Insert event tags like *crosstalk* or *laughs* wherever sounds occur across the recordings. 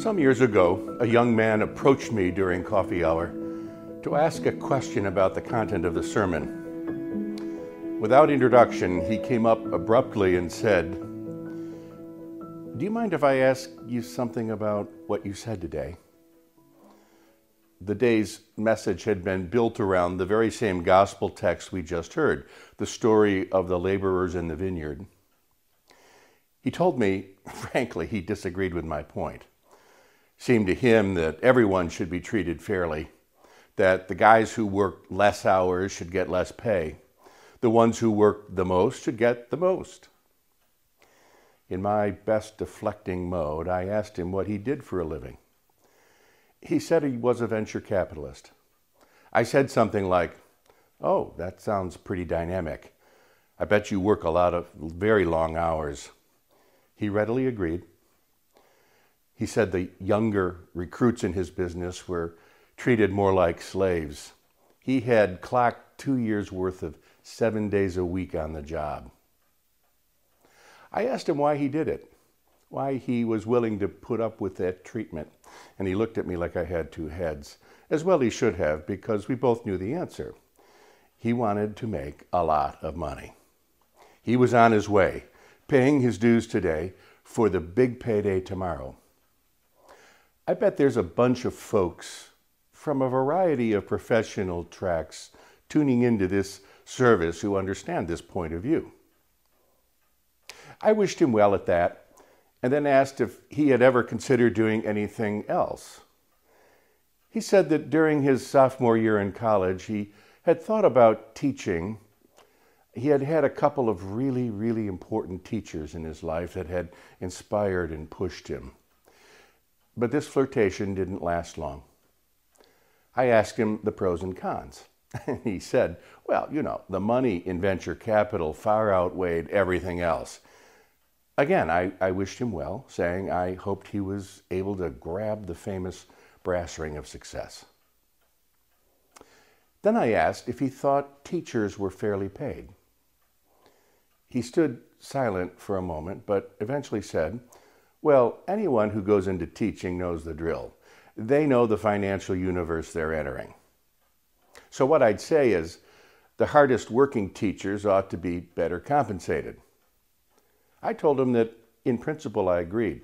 Some years ago, a young man approached me during coffee hour to ask a question about the content of the sermon. Without introduction, he came up abruptly and said, Do you mind if I ask you something about what you said today? The day's message had been built around the very same gospel text we just heard, the story of the laborers in the vineyard. He told me, *laughs* frankly, he disagreed with my point seemed to him that everyone should be treated fairly, that the guys who work less hours should get less pay, the ones who work the most should get the most. In my best deflecting mode, I asked him what he did for a living. He said he was a venture capitalist. I said something like, Oh, that sounds pretty dynamic. I bet you work a lot of very long hours. He readily agreed. He said the younger recruits in his business were treated more like slaves. He had clocked two years' worth of seven days a week on the job. I asked him why he did it, why he was willing to put up with that treatment, and he looked at me like I had two heads, as well he should have, because we both knew the answer. He wanted to make a lot of money. He was on his way, paying his dues today for the big payday tomorrow. I bet there's a bunch of folks from a variety of professional tracks tuning into this service who understand this point of view. I wished him well at that and then asked if he had ever considered doing anything else. He said that during his sophomore year in college, he had thought about teaching. He had had a couple of really, really important teachers in his life that had inspired and pushed him. But this flirtation didn't last long. I asked him the pros and cons. And *laughs* he said, Well, you know, the money in venture capital far outweighed everything else. Again, I, I wished him well, saying I hoped he was able to grab the famous brass ring of success. Then I asked if he thought teachers were fairly paid. He stood silent for a moment, but eventually said, well, anyone who goes into teaching knows the drill. They know the financial universe they're entering. So, what I'd say is the hardest working teachers ought to be better compensated. I told him that in principle I agreed,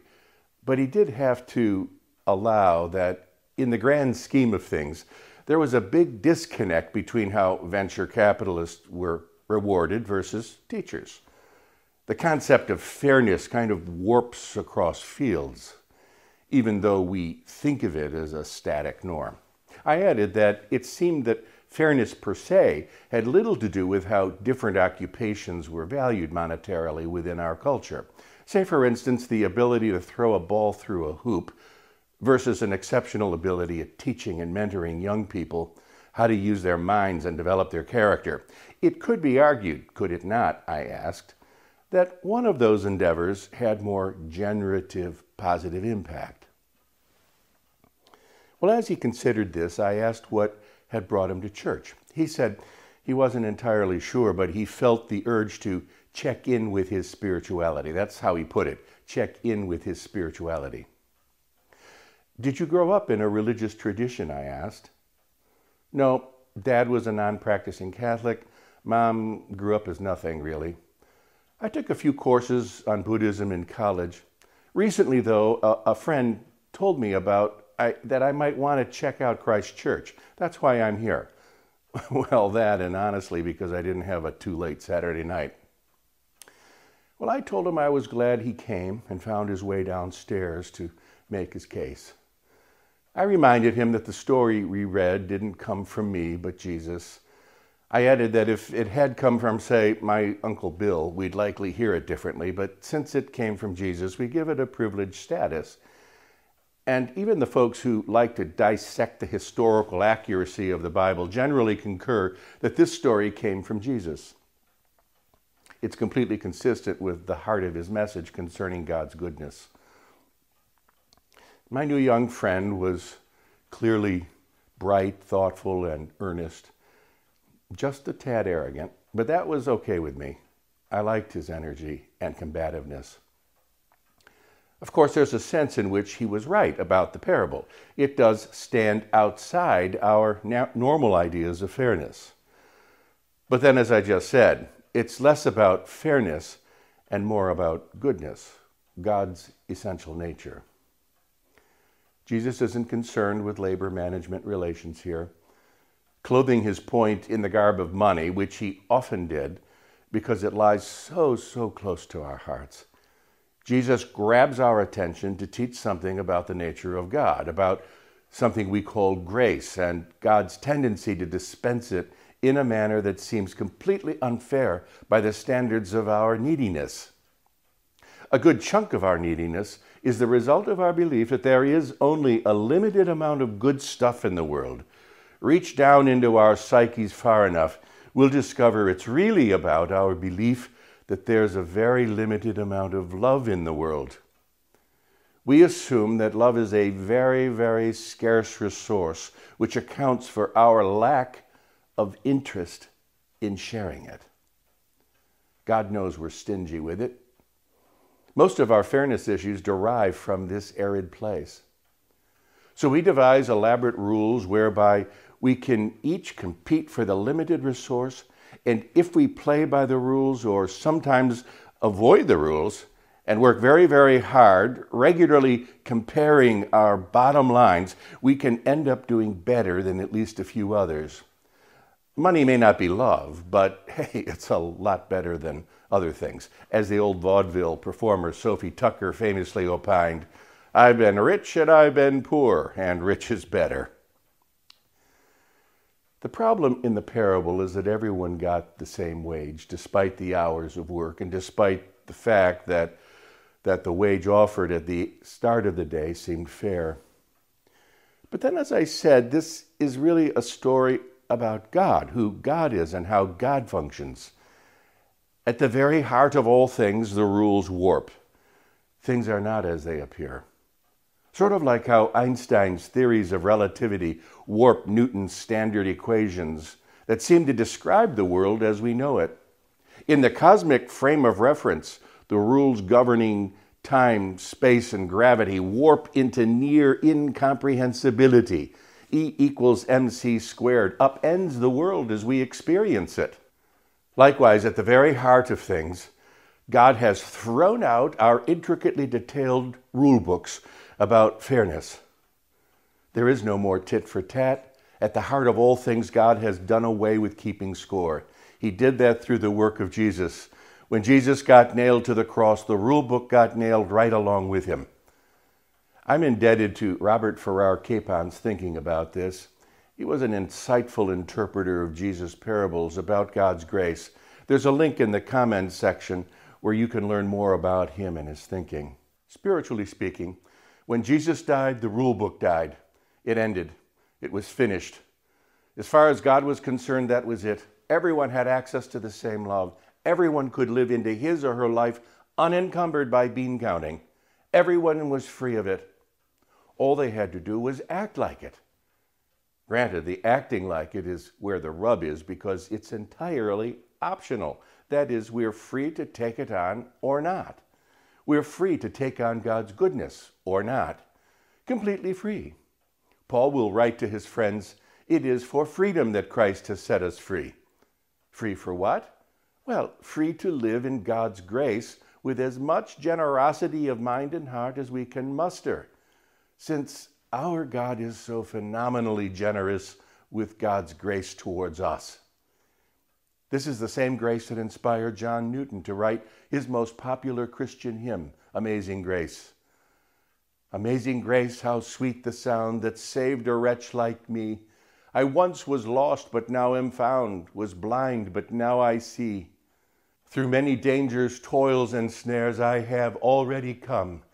but he did have to allow that in the grand scheme of things, there was a big disconnect between how venture capitalists were rewarded versus teachers. The concept of fairness kind of warps across fields, even though we think of it as a static norm. I added that it seemed that fairness per se had little to do with how different occupations were valued monetarily within our culture. Say, for instance, the ability to throw a ball through a hoop versus an exceptional ability at teaching and mentoring young people how to use their minds and develop their character. It could be argued, could it not, I asked, that one of those endeavors had more generative positive impact. Well, as he considered this, I asked what had brought him to church. He said he wasn't entirely sure, but he felt the urge to check in with his spirituality. That's how he put it check in with his spirituality. Did you grow up in a religious tradition? I asked. No, dad was a non practicing Catholic. Mom grew up as nothing, really. I took a few courses on Buddhism in college. Recently, though, a, a friend told me about I, that I might want to check out Christ Church. That's why I'm here. *laughs* well, that, and honestly, because I didn't have a too late Saturday night. Well, I told him I was glad he came and found his way downstairs to make his case. I reminded him that the story we read didn't come from me, but Jesus, I added that if it had come from, say, my Uncle Bill, we'd likely hear it differently, but since it came from Jesus, we give it a privileged status. And even the folks who like to dissect the historical accuracy of the Bible generally concur that this story came from Jesus. It's completely consistent with the heart of his message concerning God's goodness. My new young friend was clearly bright, thoughtful, and earnest just a tad arrogant, but that was okay with me. I liked his energy and combativeness. Of course, there's a sense in which he was right about the parable. It does stand outside our normal ideas of fairness. But then, as I just said, it's less about fairness and more about goodness, God's essential nature. Jesus isn't concerned with labor management relations here, clothing his point in the garb of money, which he often did because it lies so, so close to our hearts. Jesus grabs our attention to teach something about the nature of God, about something we call grace and God's tendency to dispense it in a manner that seems completely unfair by the standards of our neediness. A good chunk of our neediness is the result of our belief that there is only a limited amount of good stuff in the world. Reach down into our psyches far enough, we'll discover it's really about our belief that there's a very limited amount of love in the world. We assume that love is a very, very scarce resource, which accounts for our lack of interest in sharing it. God knows we're stingy with it. Most of our fairness issues derive from this arid place. So we devise elaborate rules whereby we can each compete for the limited resource, and if we play by the rules or sometimes avoid the rules and work very, very hard, regularly comparing our bottom lines, we can end up doing better than at least a few others. Money may not be love, but *laughs* hey, it's a lot better than other things. As the old vaudeville performer Sophie Tucker famously opined, I've been rich and I've been poor, and rich is better. The problem in the parable is that everyone got the same wage, despite the hours of work and despite the fact that, that the wage offered at the start of the day seemed fair. But then, as I said, this is really a story about God, who God is, and how God functions. At the very heart of all things, the rules warp. Things are not as they appear. Sort of like how Einstein's theories of relativity warp Newton's standard equations that seem to describe the world as we know it. In the cosmic frame of reference, the rules governing time, space, and gravity warp into near incomprehensibility. E equals mc squared upends the world as we experience it. Likewise, at the very heart of things, God has thrown out our intricately detailed rule books about fairness. There is no more tit for tat. At the heart of all things, God has done away with keeping score. He did that through the work of Jesus. When Jesus got nailed to the cross, the rule book got nailed right along with him. I'm indebted to Robert Farrar Capon's thinking about this. He was an insightful interpreter of Jesus' parables about God's grace. There's a link in the comments section where you can learn more about him and his thinking. Spiritually speaking, when Jesus died, the rule book died. It ended. It was finished. As far as God was concerned, that was it. Everyone had access to the same love. Everyone could live into his or her life unencumbered by bean counting. Everyone was free of it. All they had to do was act like it. Granted, the acting like it is where the rub is because it's entirely optional. That is, we're free to take it on or not. We're free to take on God's goodness or not. Completely free. Paul will write to his friends, It is for freedom that Christ has set us free. Free for what? Well, free to live in God's grace with as much generosity of mind and heart as we can muster. Since our God is so phenomenally generous with God's grace towards us. This is the same grace that inspired John Newton to write his most popular Christian hymn, Amazing Grace. Amazing grace, how sweet the sound that saved a wretch like me. I once was lost, but now am found, was blind, but now I see. Through many dangers, toils, and snares, I have already come.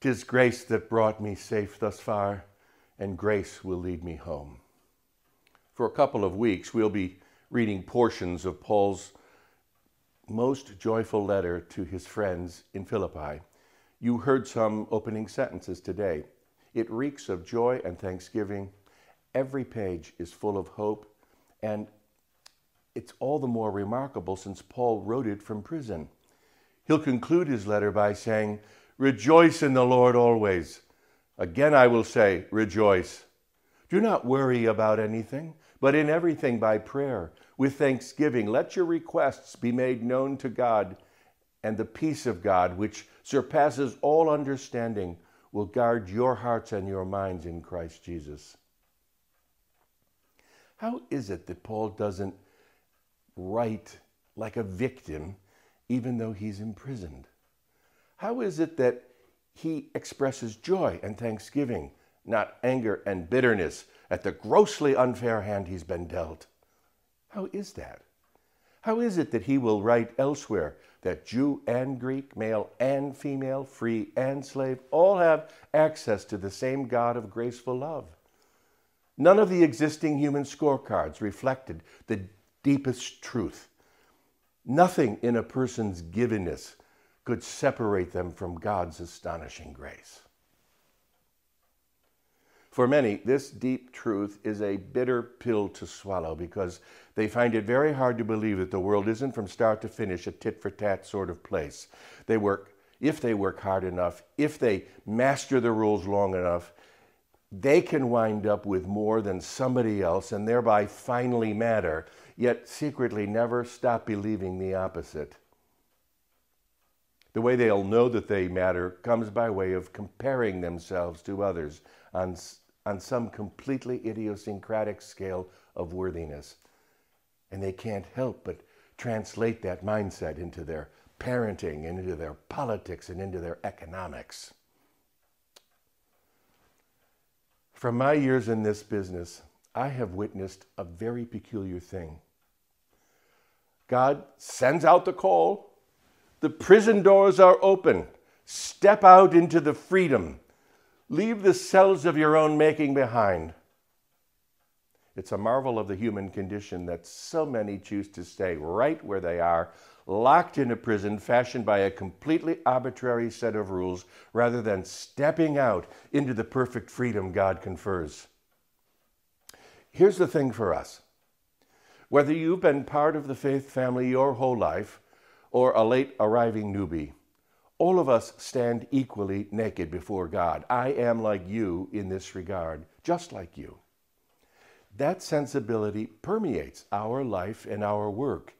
'Tis grace that brought me safe thus far, and grace will lead me home. For a couple of weeks, we'll be reading portions of Paul's most joyful letter to his friends in Philippi. You heard some opening sentences today. It reeks of joy and thanksgiving. Every page is full of hope, and it's all the more remarkable since Paul wrote it from prison. He'll conclude his letter by saying, Rejoice in the Lord always. Again, I will say, rejoice. Do not worry about anything, but in everything by prayer, with thanksgiving, let your requests be made known to God, and the peace of God, which surpasses all understanding, will guard your hearts and your minds in Christ Jesus. How is it that Paul doesn't write like a victim even though he's imprisoned? How is it that he expresses joy and thanksgiving, not anger and bitterness at the grossly unfair hand he's been dealt? How is that? How is it that he will write elsewhere that Jew and Greek, male and female, free and slave, all have access to the same God of graceful love? None of the existing human scorecards reflected the deepest truth. Nothing in a person's givenness could separate them from God's astonishing grace. For many, this deep truth is a bitter pill to swallow because they find it very hard to believe that the world isn't from start to finish a tit for tat sort of place. They work, if they work hard enough, if they master the rules long enough, they can wind up with more than somebody else and thereby finally matter, yet secretly never stop believing the opposite. The way they'll know that they matter comes by way of comparing themselves to others on, on some completely idiosyncratic scale of worthiness. And they can't help but translate that mindset into their parenting and into their politics and into their economics. From my years in this business, I have witnessed a very peculiar thing. God sends out the call, the prison doors are open. Step out into the freedom. Leave the cells of your own making behind. It's a marvel of the human condition that so many choose to stay right where they are, locked in a prison fashioned by a completely arbitrary set of rules rather than stepping out into the perfect freedom God confers. Here's the thing for us whether you've been part of the faith family your whole life or a late arriving newbie, all of us stand equally naked before God. I am like you in this regard, just like you. That sensibility permeates our life and our work.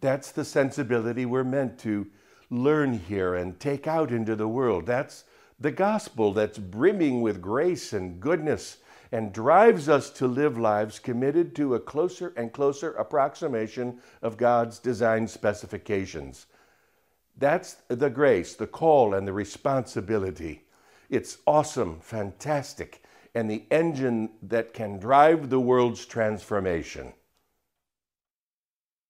That's the sensibility we're meant to learn here and take out into the world. That's the gospel that's brimming with grace and goodness and drives us to live lives committed to a closer and closer approximation of God's design specifications. That's the grace, the call, and the responsibility. It's awesome, fantastic, and the engine that can drive the world's transformation.